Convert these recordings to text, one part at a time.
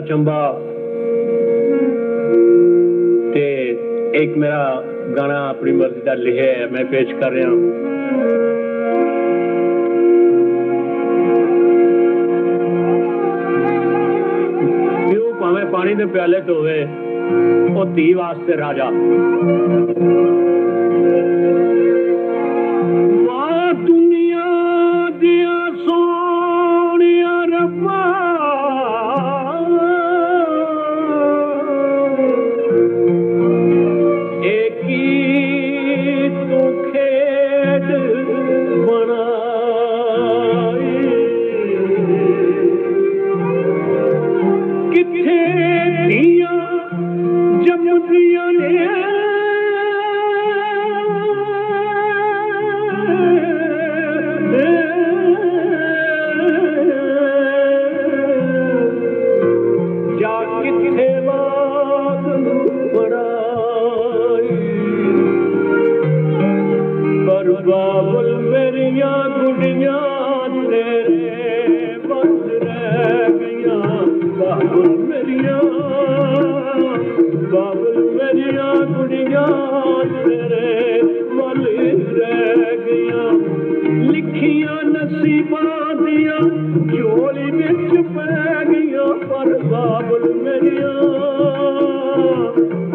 चंबा। ते एक मेरा गाना अपनी मर्ज़ी का लिखे है मैं पेश कर रहा हूँ। क्यों भावे पानी के प्याले धोवे वो धी वास्ते राजा। ਬਾਬਲ ਮੇਰੀਆਂ ਬਾਬਲ ਮੇਰੀਆਂ ਕੁੜੀਆਂ ਤੇਰੇ ਵੱਲ ਰਹਿ ਗਈਆਂ। ਲਿਖੀਆਂ ਨਸੀਬਾਂ ਦੀਆਂ ਝੋਲੀ ਵਿੱਚ ਪੈ ਗਈਆਂ, ਪਰ ਬਾਬਲ ਮੇਰੀਆਂ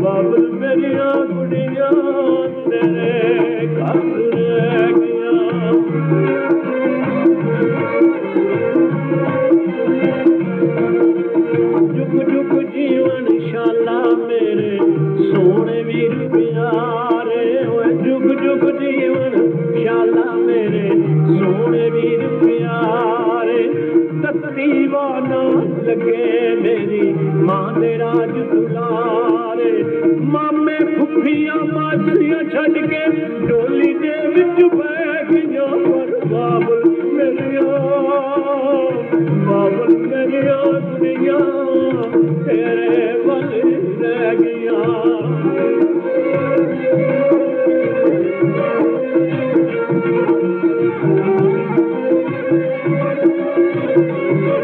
ਬਾਬਲ ਮੇਰੀਆਂ ਕੁੜੀਆਂ ਤੇਰੇ ਘਰ سوڻي به پياري تڪدي نه لڳي ۾ دلي مامي ڀفي ماجڙيون ڇڏ کي ٽولي جي وچ باب بابري ول بگيان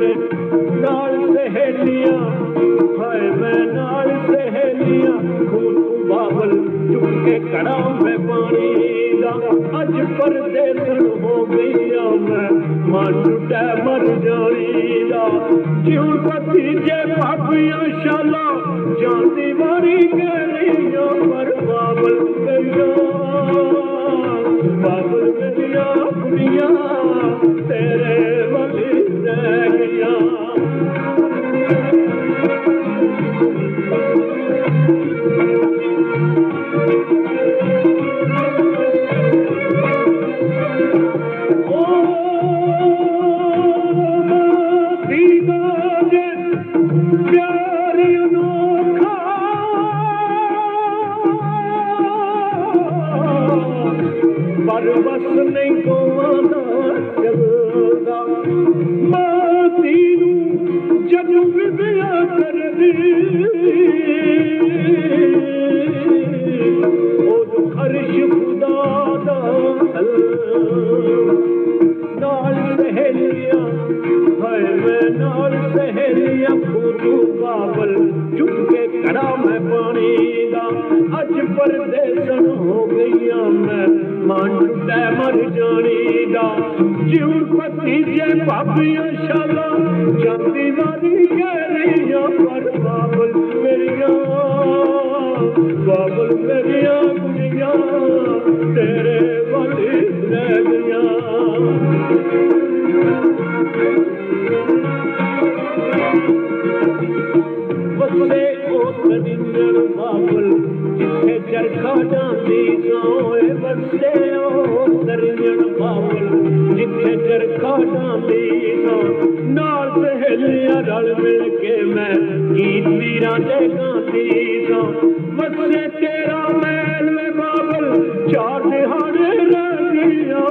سهليليون ڪرا پاڻي اڄ پرو گ مارجوڙي پتي جي ڀاڀيون شال جان ٿي ماري ڪ ب بابل چپ ڪڙا ماڻي نه اڄ بردي سو گڻ مر ڄاڻي نه بابي شالا جر بابل مريان. بابل مريان مريا تيري ولي مريان चरखादी चरखा नल मिले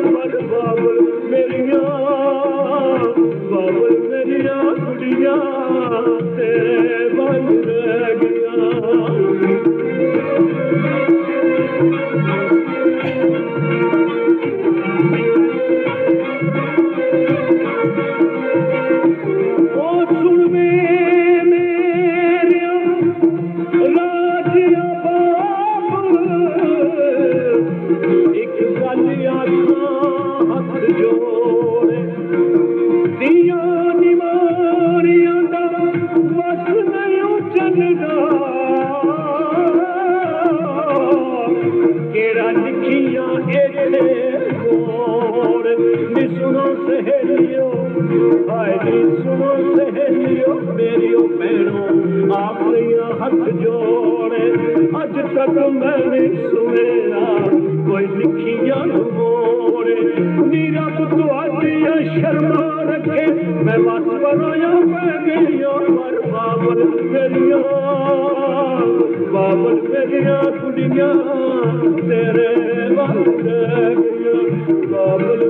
बस بس لڳا सुणो सहेलियूं भेण हथ जोड़े अॼ तकली को मोर शर बस बाबल गरिया बाबल भेरियां कुड़िये वास बाबल